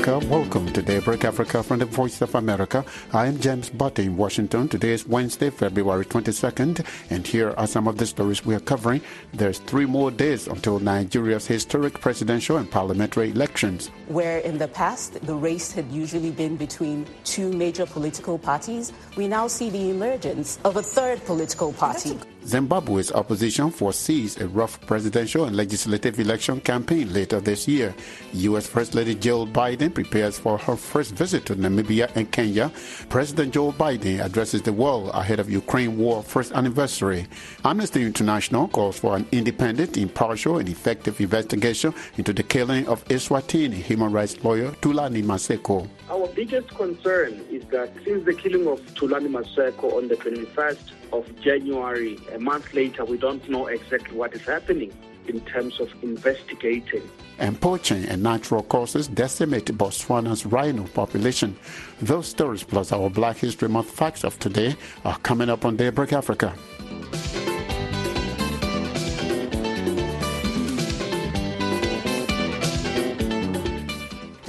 Africa. Welcome to Daybreak Africa from the Voice of America. I am James Butty in Washington. Today is Wednesday, February 22nd, and here are some of the stories we are covering. There's three more days until Nigeria's historic presidential and parliamentary elections. Where in the past the race had usually been between two major political parties, we now see the emergence of a third political party. Zimbabwe's opposition foresees a rough presidential and legislative election campaign later this year. U.S. First Lady Jill Biden prepares for her first visit to Namibia and Kenya. President Joe Biden addresses the world ahead of Ukraine war first anniversary. Amnesty International calls for an independent, impartial, and effective investigation into the killing of Eswatini human rights lawyer Thulani Maseko. Our biggest concern is that since the killing of Thulani Maseko on the 21st of January, a month later, we don't know exactly what is happening in terms of investigating. And poaching and natural causes decimate Botswana's rhino population. Those stories plus our Black History Month facts of today are coming up on Daybreak Africa.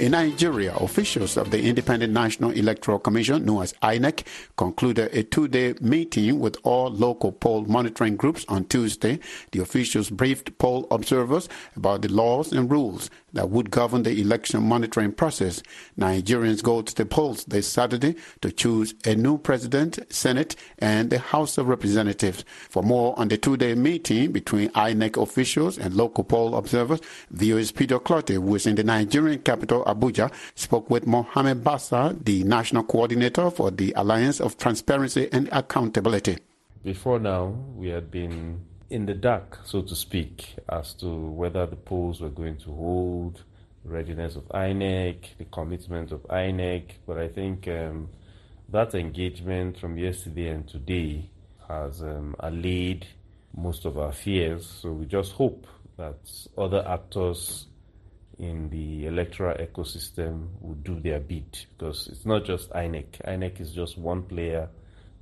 In Nigeria, officials of the Independent National Electoral Commission, known as INEC, concluded a two day meeting with all local poll monitoring groups on Tuesday. The officials briefed poll observers about the laws and rules that would govern the election monitoring process. Nigerians go to the polls this Saturday to choose a new president, Senate, and the House of Representatives. For more on the two day meeting between INEC officials and local poll observers, VOA's Peter Clottey, is in the Nigerian capital, Abuja, spoke with Mohamed Bassa, the national coordinator for the Alliance of Transparency and Accountability. Before now, we had been in the dark, so to speak, as to whether the polls were going to hold, readiness of INEC, the commitment of INEC. But I think um, that engagement from yesterday and today has um, allayed most of our fears. So we just hope that other actors in the electoral ecosystem would do their bit because it's not just INEC. INEC is just one player.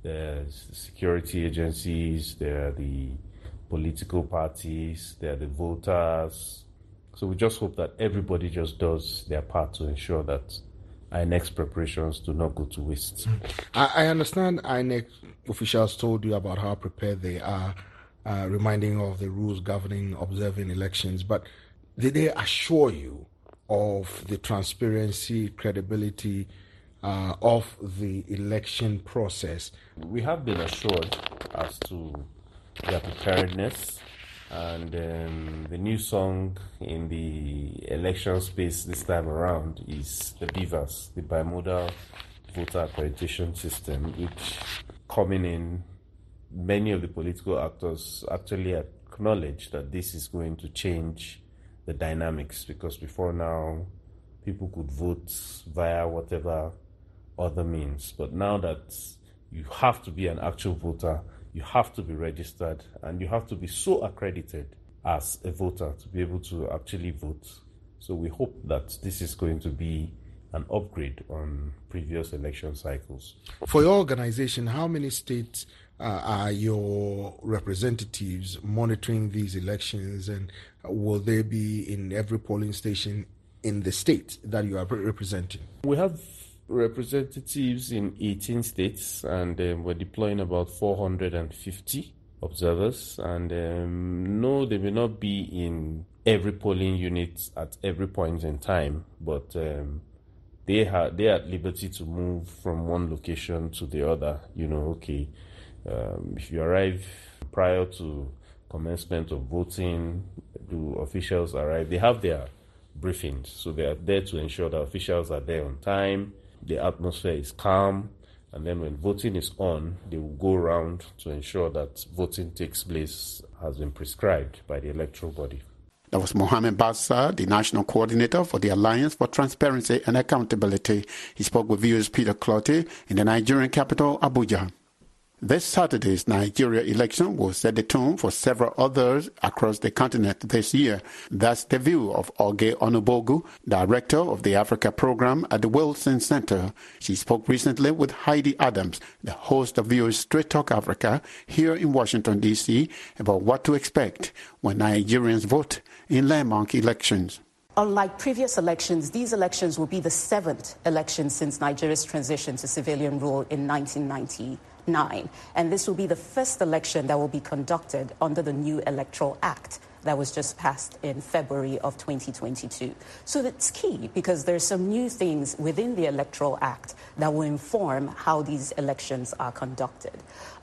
There's security agencies, there are the political parties, there are the voters. So we just hope that everybody just does their part to ensure that INEC's preparations do not go to waste. I, I understand INEC officials told you about how prepared they are, uh, reminding of the rules governing observing elections, but did they assure you of the transparency, credibility uh, of the election process? We have been assured as to their preparedness. And um, the new song in the election space this time around is the BVAS, the Bimodal Voter Accreditation System, which coming in, many of the political actors actually acknowledge that this is going to change the dynamics because before now people could vote via whatever other means. But now that you have to be an actual voter, you have to be registered and you have to be so accredited as a voter to be able to actually vote. So we hope that this is going to be an upgrade on previous election cycles. For your organization, how many states are your representatives monitoring these elections, and will they be in every polling station in the state that you are representing? We have representatives in 18 states, and um, we're deploying about 450 observers. And um, no, they may not be in every polling unit at every point in time, but um, they have they are at liberty to move from one location to the other. You know, okay, um, if you arrive prior to commencement of voting, do officials arrive? They have their briefings, so they are there to ensure that officials are there on time the atmosphere is calm, and then when voting is on, they will go around to ensure that voting takes place as been prescribed by the electoral body. That was Mohamed Bassa, the national coordinator for the Alliance for Transparency and Accountability. He spoke with VOA's Peter Clottey in the Nigerian capital, Abuja. This Saturday's Nigeria election will set the tone for several others across the continent this year. That's the view of Oge Onubogu, director of the Africa program at the Wilson Center. She spoke recently with Heidi Adams, the host of VOA's Straight Talk Africa, here in Washington, D.C., about what to expect when Nigerians vote in landmark elections. Unlike previous elections, these elections will be the seventh election since Nigeria's transition to civilian rule in 1999. And this will be the first election that will be conducted under the new Electoral Act that was just passed in February of 2022. So it's key because there's some new things within the Electoral Act that will inform how these elections are conducted.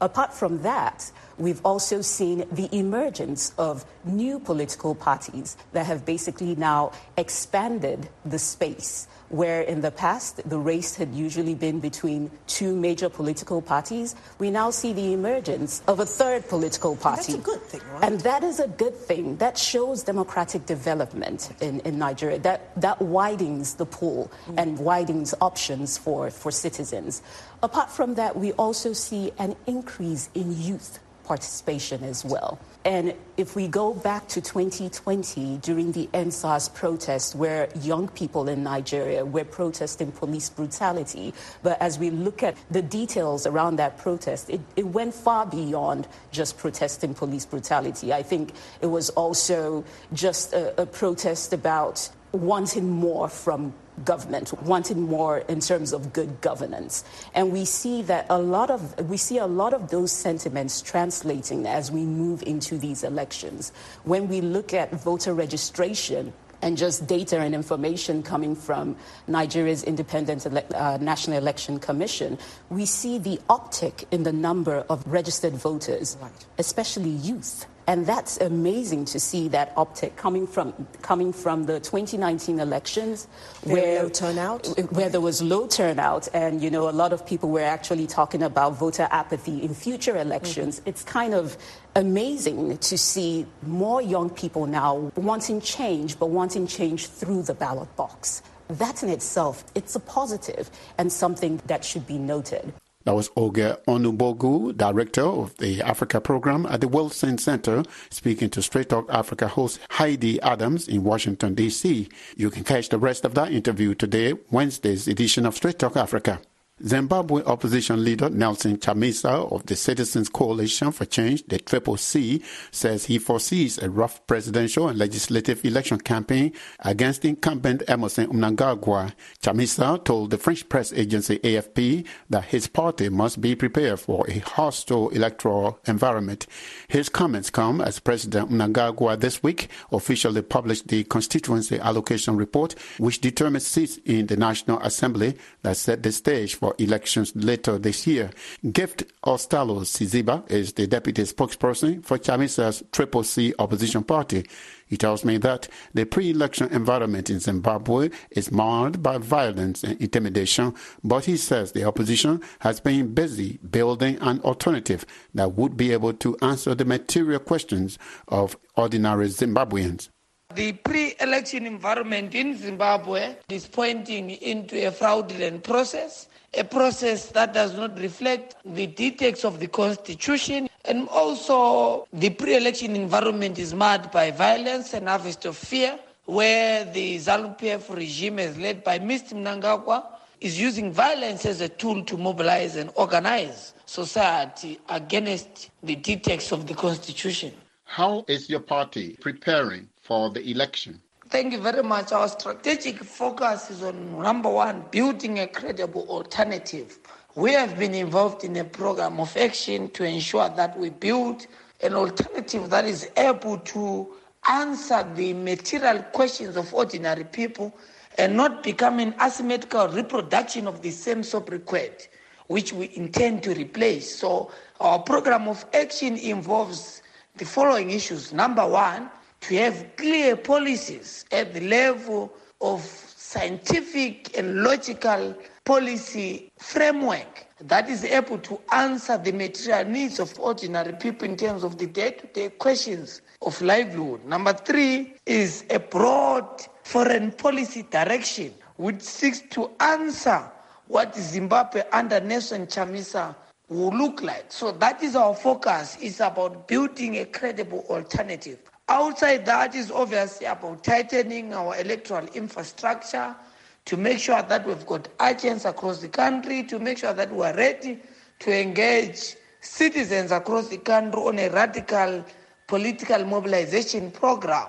Apart from that, we've also seen the emergence of new political parties that have basically now expanded the space where in the past the race had usually been between two major political parties, we now see the emergence of a third political party. And that's a good thing, right? And that is a good thing. That shows democratic development in, in Nigeria. That, that widens the pool mm. and widens options for, for citizens. Apart from that, we also see an increase in youth participation as well. And if we go back to 2020 during the EndSARS protest, where young people in Nigeria were protesting police brutality, but as we look at the details around that protest, it, it went far beyond just protesting police brutality. I think it was also just a, a protest about wanting more from government, wanting more in terms of good governance. And we see that a lot of we see a lot of those sentiments translating as we move into these elections. When we look at voter registration, and just data and information coming from Nigeria's Independent Ele- uh, National Election Commission, we see the uptick in the number of registered voters, right. especially youth. And that's amazing to see that uptick coming from coming from the 2019 elections, Very where low turnout, where there was low turnout, and you know a lot of people were actually talking about voter apathy in future elections. Mm-hmm. It's kind of amazing to see more young people now wanting change, but wanting change through the ballot box. That in itself, it's a positive and something that should be noted. That was Oge Onubogu, director of the Africa program at the Wilson Center, speaking to Straight Talk Africa host Heidi Adams in Washington, D.C. You can catch the rest of that interview today, Wednesday's edition of Straight Talk Africa. Zimbabwe opposition leader Nelson Chamisa of the Citizens Coalition for Change, the Triple C, says he foresees a rough presidential and legislative election campaign against incumbent Emmerson Mnangagwa. Chamisa told the French press agency AFP that his party must be prepared for a hostile electoral environment. His comments come as President Mnangagwa this week officially published the constituency allocation report, which determines seats in the National Assembly that set the stage for for elections later this year. Gift Ostallos Siziba is the deputy spokesperson for Chamisa's Triple C opposition party. He tells me that the pre-election environment in Zimbabwe is marred by violence and intimidation, but he says the opposition has been busy building an alternative that would be able to answer the material questions of ordinary Zimbabweans. The pre-election environment in Zimbabwe is pointing into a fraudulent process a process that does not reflect the dictates of the constitution and also the pre-election environment is marred by violence and harvest of fear where the ZANU-PF regime is led by Mr. Mnangagwa is using violence as a tool to mobilize and organize society against the dictates of the constitution. How is your party preparing for the election? Thank you very much. Our strategic focus is on number one, building a credible alternative. We have been involved in a program of action to ensure that we build an alternative that is able to answer the material questions of ordinary people and not become an asymmetrical reproduction of the same sobriquet, which we intend to replace. So, our program of action involves the following issues. Number one, to have clear policies at the level of scientific and logical policy framework that is able to answer the material needs of ordinary people in terms of the day-to-day questions of livelihood. Number three is a broad foreign policy direction which seeks to answer what Zimbabwe under Nelson Chamisa will look like. So that is our focus. It's about building a credible alternative. Outside that is obviously about tightening our electoral infrastructure to make sure that we've got agents across the country, to make sure that we are ready to engage citizens across the country on a radical political mobilization program,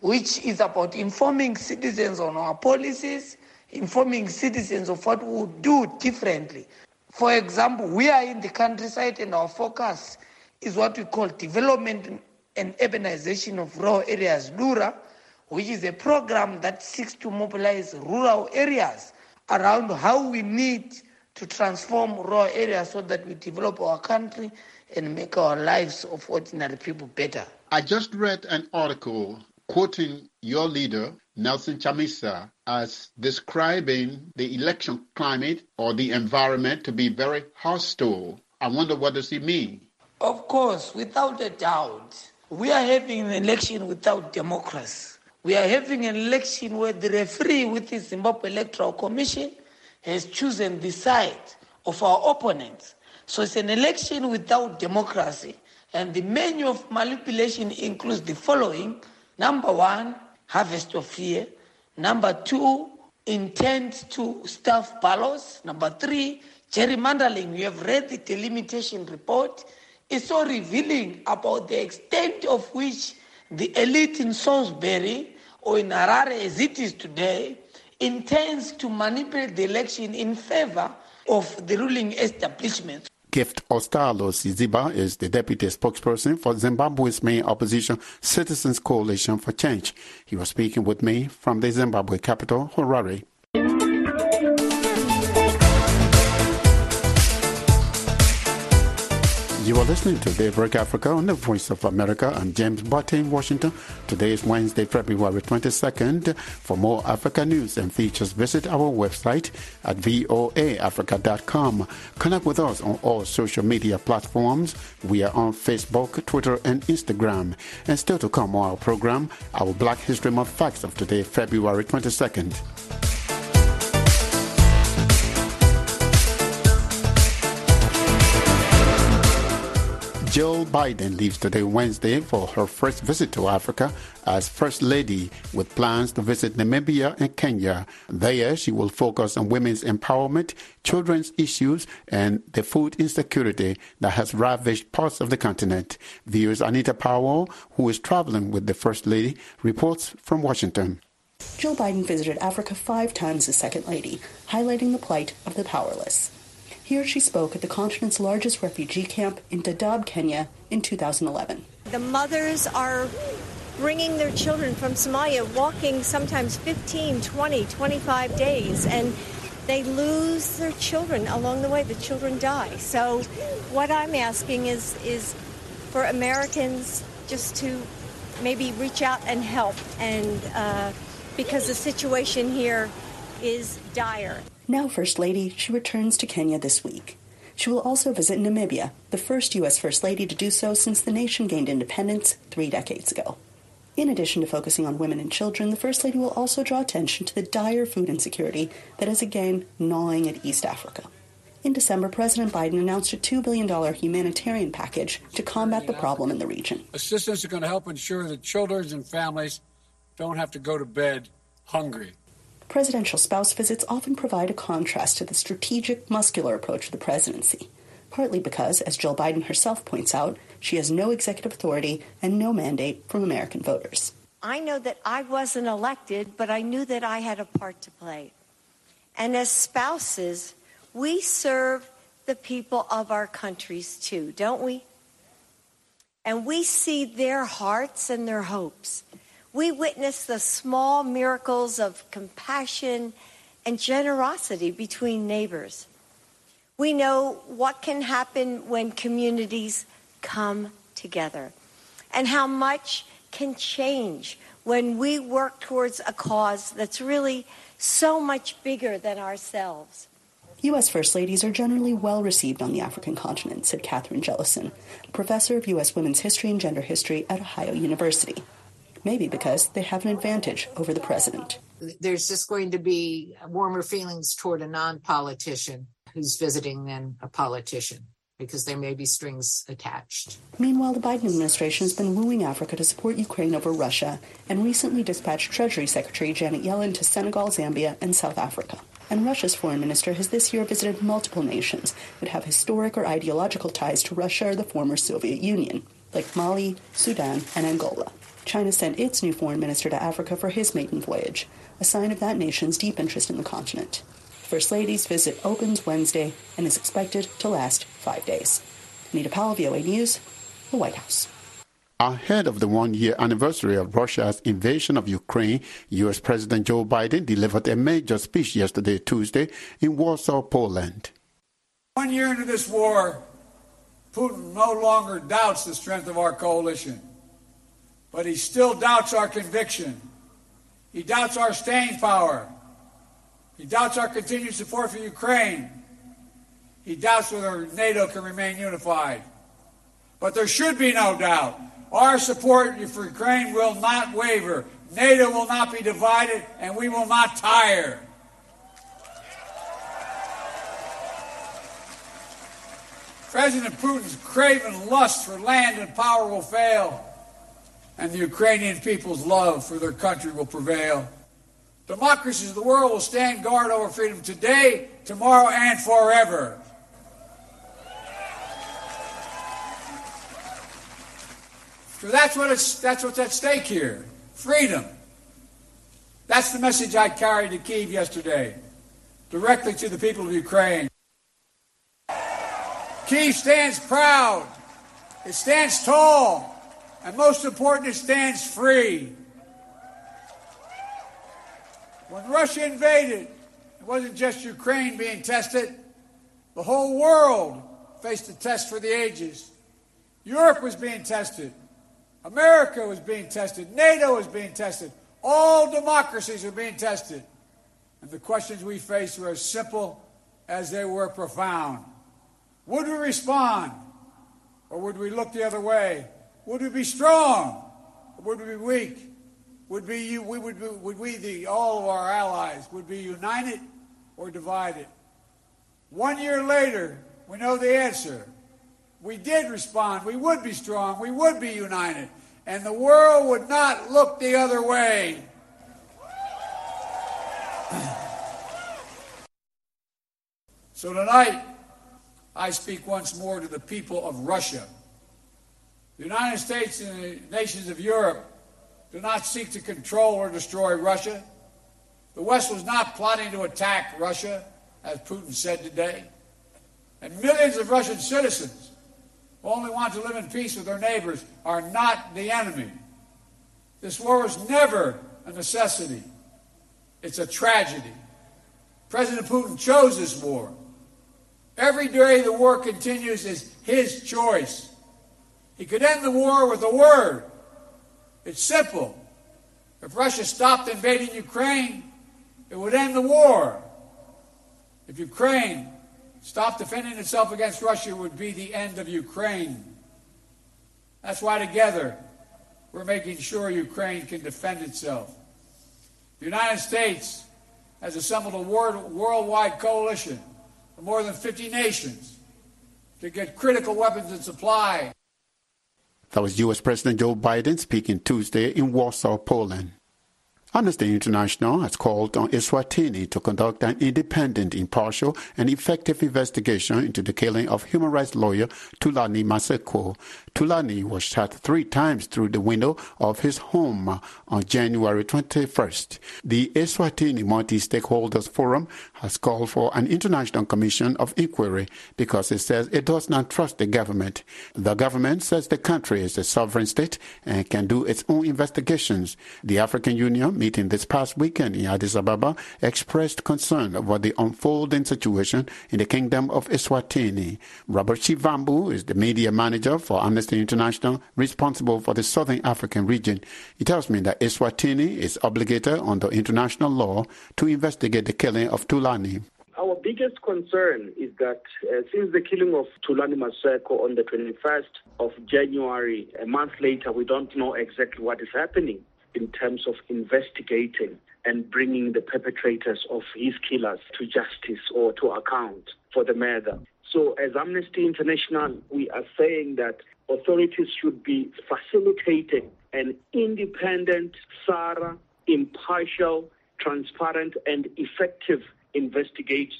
which is about informing citizens on our policies, informing citizens of what we would do differently. For example, we are in the countryside and our focus is what we call development and urbanization of rural areas, LURA, which is a program that seeks to mobilize rural areas around how we need to transform rural areas so that we develop our country and make our lives of ordinary people better. I just read an article quoting your leader, Nelson Chamisa, as describing the election climate or the environment to be very hostile. I wonder what does he mean? Of course, without a doubt, we are having an election without democracy. We are having an election where the referee with the Zimbabwe Electoral Commission has chosen the side of our opponents. So it's an election without democracy. And the menu of manipulation includes the following number one, harvest of fear. Number two, intent to stuff ballots. Number three, gerrymandering. You have read the delimitation report. It's so revealing about the extent of which the elite in Salisbury or in Harare, as it is today, intends to manipulate the election in favor of the ruling establishment. Gift Ostallos Siziba is the deputy spokesperson for Zimbabwe's main opposition Citizens Coalition for Change. He was speaking with me from the Zimbabwe capital, Harare. You are listening to Daybreak Africa on the Voice of America. I'm James Butty in Washington. Today is Wednesday, February 22nd. For more Africa news and features, visit our website at voaafrica.com. Connect with us on all social media platforms. We are on Facebook, Twitter, and Instagram. And still to come on our program, our Black History Month facts of today, February 22nd. Jill Biden leaves today, Wednesday, for her first visit to Africa as First Lady, with plans to visit Namibia and Kenya. There, she will focus on women's empowerment, children's issues, and the food insecurity that has ravaged parts of the continent. VOA's Anita Powell, who is traveling with the First Lady, reports from Washington. Jill Biden visited Africa five times as Second Lady, highlighting the plight of the powerless. Here she spoke at the continent's largest refugee camp in Dadaab, Kenya in 2011. The mothers are bringing their children from Somalia, walking sometimes 15, 20, 25 days, and they lose their children along the way. The children die. So, what I'm asking is, is for Americans just to maybe reach out and help, and uh, because the situation here is dire. Now First Lady, she returns to Kenya this week. She will also visit Namibia, the first U.S. First Lady to do so since the nation gained independence three decades ago. In addition to focusing on women and children, the First Lady will also draw attention to the dire food insecurity that is again gnawing at East Africa. In December, President Biden announced a $2 billion humanitarian package to combat the problem in the region. Assistance is going to help ensure that children and families don't have to go to bed hungry. Presidential spouse visits often provide a contrast to the strategic, muscular approach of the presidency, partly because, as Jill Biden herself points out, she has no executive authority and no mandate from American voters. I know that I wasn't elected, but I knew that I had a part to play. And as spouses, we serve the people of our countries too, don't we? And we see their hearts and their hopes. We witness the small miracles of compassion and generosity between neighbors. We know what can happen when communities come together and how much can change when we work towards a cause that's really so much bigger than ourselves. U.S. First Ladies are generally well received on the African continent, said Katherine Jellison, professor of U.S. women's history and gender history at Ohio University. Maybe because they have an advantage over the president. There's just going to be warmer feelings toward a non politician who's visiting than a politician because there may be strings attached. Meanwhile, the Biden administration has been wooing Africa to support Ukraine over Russia and recently dispatched Treasury Secretary Janet Yellen to Senegal, Zambia, and South Africa. And Russia's foreign minister has this year visited multiple nations that have historic or ideological ties to Russia or the former Soviet Union, like Mali, Sudan, and Angola. China sent its new foreign minister to Africa for his maiden voyage, a sign of that nation's deep interest in the continent. First Lady's visit opens Wednesday and is expected to last five days. Anita Powell, VOA News, the White House. Ahead of the one year anniversary of Russia's invasion of Ukraine, U.S. President Joe Biden delivered a major speech yesterday, Tuesday, in Warsaw, Poland. One year into this war, Putin no longer doubts the strength of our coalition, but he still doubts our conviction. He doubts our staying power. He doubts our continued support for Ukraine. He doubts whether NATO can remain unified. But there should be no doubt. Our support for Ukraine will not waver. NATO will not be divided, and we will not tire. President Putin's craven lust for land and power will fail, and the Ukrainian people's love for their country will prevail. Democracies of the world will stand guard over freedom today, tomorrow, and forever. So that's what it's, that's what's at stake here. Freedom. That's the message I carried to Kiev yesterday, directly to the people of Ukraine. Kiev stands proud. It stands tall. And most important, it stands free. When Russia invaded, it wasn't just Ukraine being tested. The whole world faced a test for the ages. Europe was being tested. America was being tested. NATO was being tested. All democracies are being tested. And the questions we faced were as simple as they were profound. Would we respond? Or would we look the other way? Would we be strong? Or would we be weak? Would, we, would, would we, the, all of our allies, would be united or divided? One year later, we know the answer we did respond, we would be strong, we would be united, and the world would not look the other way. So tonight, I speak once more to the people of Russia. The United States and the nations of Europe do not seek to control or destroy Russia. The West was not plotting to attack Russia, as Putin said today. And millions of Russian citizens who only want to live in peace with their neighbors are not the enemy. This war was never a necessity. It's a tragedy. President Putin chose this war. Every day the war continues is his choice. He could end the war with a word. It's simple. If Russia stopped invading Ukraine, it would end the war. If Ukraine stopped defending itself against Russia it would be the end of Ukraine. That's why together we're making sure Ukraine can defend itself. The United States has assembled a world, worldwide coalition of more than 50 nations to get critical weapons and supply. That was U.S. President Joe Biden speaking Tuesday in Warsaw, Poland. Amnesty International has called on Eswatini to conduct an independent, impartial, and effective investigation into the killing of human rights lawyer Thulani Maseko. Thulani was shot three times through the window of his home on January 21st. The Eswatini Multi-Stakeholders Forum has called for an international commission of inquiry because it says it does not trust the government. The government says the country is a sovereign state and can do its own investigations. The African Union meeting this past weekend in Addis Ababa expressed concern over the unfolding situation in the Kingdom of Eswatini. Robert Shivambu is the media manager for Amnesty International responsible for the Southern African region. He tells me that Eswatini is obligated under international law to investigate the killing of Thulani. Our biggest concern is that uh, since the killing of Thulani Maseko on the 21st of January, a month later, we don't know exactly what is happening in terms of investigating and bringing the perpetrators of his killers to justice or to account for the murder. So, as Amnesty International, we are saying that authorities should be facilitating an independent, thorough, impartial, transparent, and effective investigation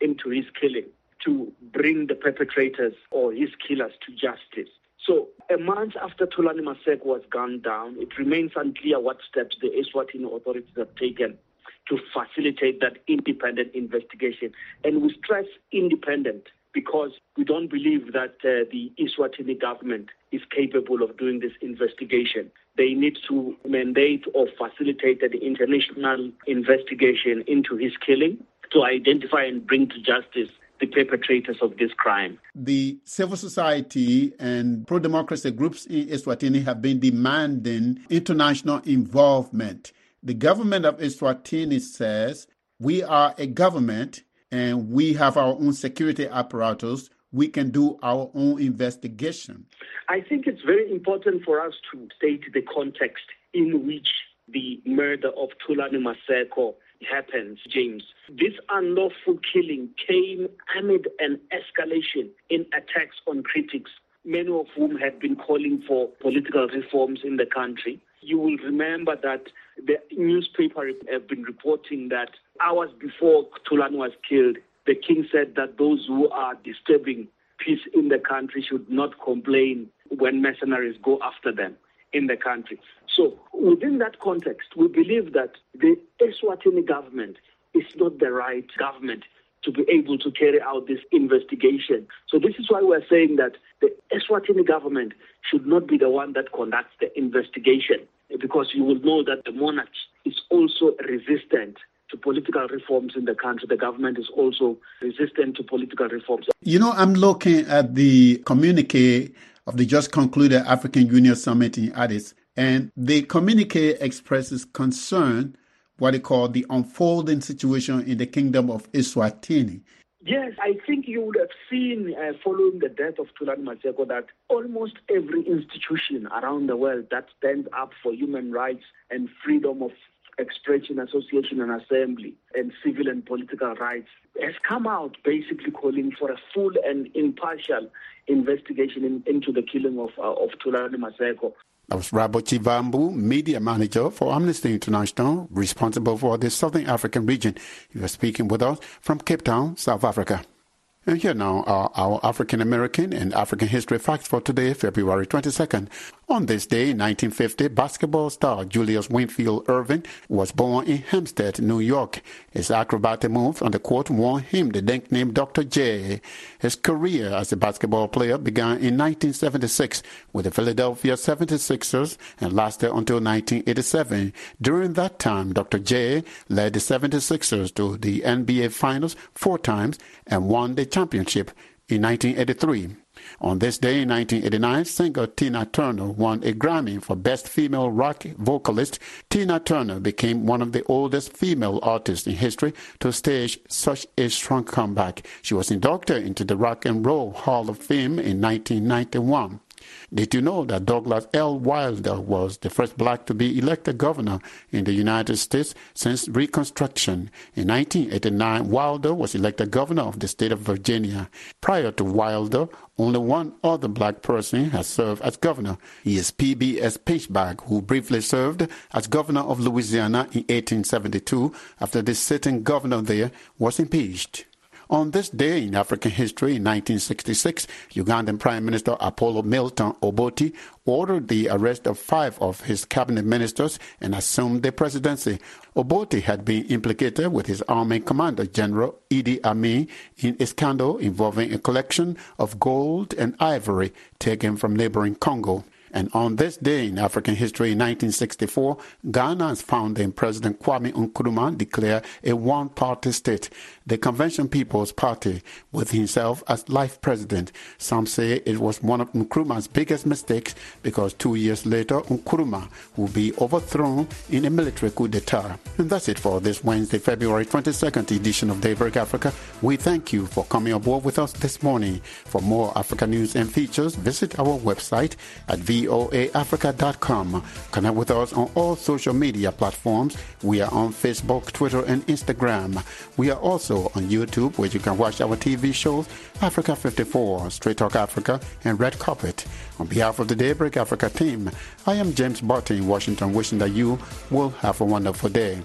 into his killing to bring the perpetrators or his killers to justice. So a month after Thulani Maseko was gunned down, it remains unclear what steps the Eswatini authorities have taken to facilitate that independent investigation. And we stress independent because we don't believe that uh, the Eswatini government is capable of doing this investigation. They need to mandate or facilitate the international investigation into his killing to identify and bring to justice the perpetrators of this crime. The civil society and pro democracy groups in Eswatini have been demanding international involvement. The government of Eswatini says we are a government and we have our own security apparatus. We can do our own investigation. I think it's very important for us to state the context in which the murder of Thulani Maseko happens, James. This unlawful killing came amid an escalation in attacks on critics, many of whom had been calling for political reforms in the country. You will remember that the newspaper have been reporting that hours before Thulani was killed, the king said that those who are disturbing peace in the country should not complain when mercenaries go after them in the country. So, within that context, we believe that the Eswatini government is not the right government to be able to carry out this investigation. So, this is why we're saying that the Eswatini government should not be the one that conducts the investigation, because you will know that the monarch is also resistant to political reforms in the country. The government is also resistant to political reforms. You know, I'm looking at the communique of the just concluded African Union Summit in Addis, and the communique expresses concern what they call the unfolding situation in the kingdom of Eswatini. Yes, I think you would have seen uh, following the death of Thulani Maseko that almost every institution around the world that stands up for human rights and freedom of expression, association, and assembly, and civil and political rights has come out basically calling for a full and impartial investigation in, into the killing of, uh, of Thulani Maseko. That was Rabo Shivambu, media manager for Amnesty International, responsible for the Southern African region. He was speaking with us from Cape Town, South Africa. And here now are our African American and African history facts for today, February 22nd. On this day in 1950, basketball star Julius Winfield Erving was born in Hempstead, New York. His acrobatic moves on the court won him the nickname Dr. J. His career as a basketball player began in 1976 with the Philadelphia 76ers and lasted until 1987. During that time, Dr. J led the 76ers to the NBA Finals four times and won the championship in 1983. On this day in 1989, singer Tina Turner won a Grammy for Best Female Rock Vocalist. Tina Turner became one of the oldest female artists in history to stage such a strong comeback. She was inducted into the Rock and Roll Hall of Fame in 1991. Did you know that Douglas L. Wilder was the first black to be elected governor in the United States since Reconstruction? In 1989, Wilder was elected governor of the state of Virginia. Prior to Wilder, only one other black person has served as governor. He is P.B.S. Pinchback, who briefly served as governor of Louisiana in 1872 after the sitting governor there was impeached. On this day in African history in 1966, Ugandan Prime Minister Apollo Milton Obote ordered the arrest of five of his cabinet ministers and assumed the presidency. Obote had been implicated with his army commander, General Idi Amin, in a scandal involving a collection of gold and ivory taken from neighboring Congo. And on this day in African history in 1964, Ghana's founding President Kwame Nkrumah declared a one-party state, the Convention People's Party, with himself as life president. Some say it was one of Nkrumah's biggest mistakes because two years later, Nkrumah will be overthrown in a military coup d'etat. And that's it for this Wednesday, February 22nd edition of Daybreak Africa. We thank you for coming aboard with us this morning. For more Africa news and features, visit our website at v voaafrica.com. Connect with us on all social media platforms. We are on Facebook, Twitter, and Instagram. We are also on YouTube, where you can watch our TV shows Africa 54, Straight Talk Africa, and Red Carpet. On behalf of the Daybreak Africa team, I am James Barton in Washington, wishing that you will have a wonderful day.